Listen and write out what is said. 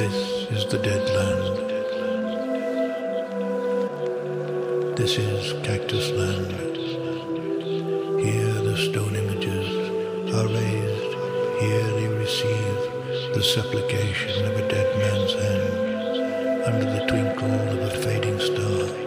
This is the dead land. This is cactus land. Here the stone images are raised. Here they receive the supplication of a dead man's hand under the twinkle of a fading star.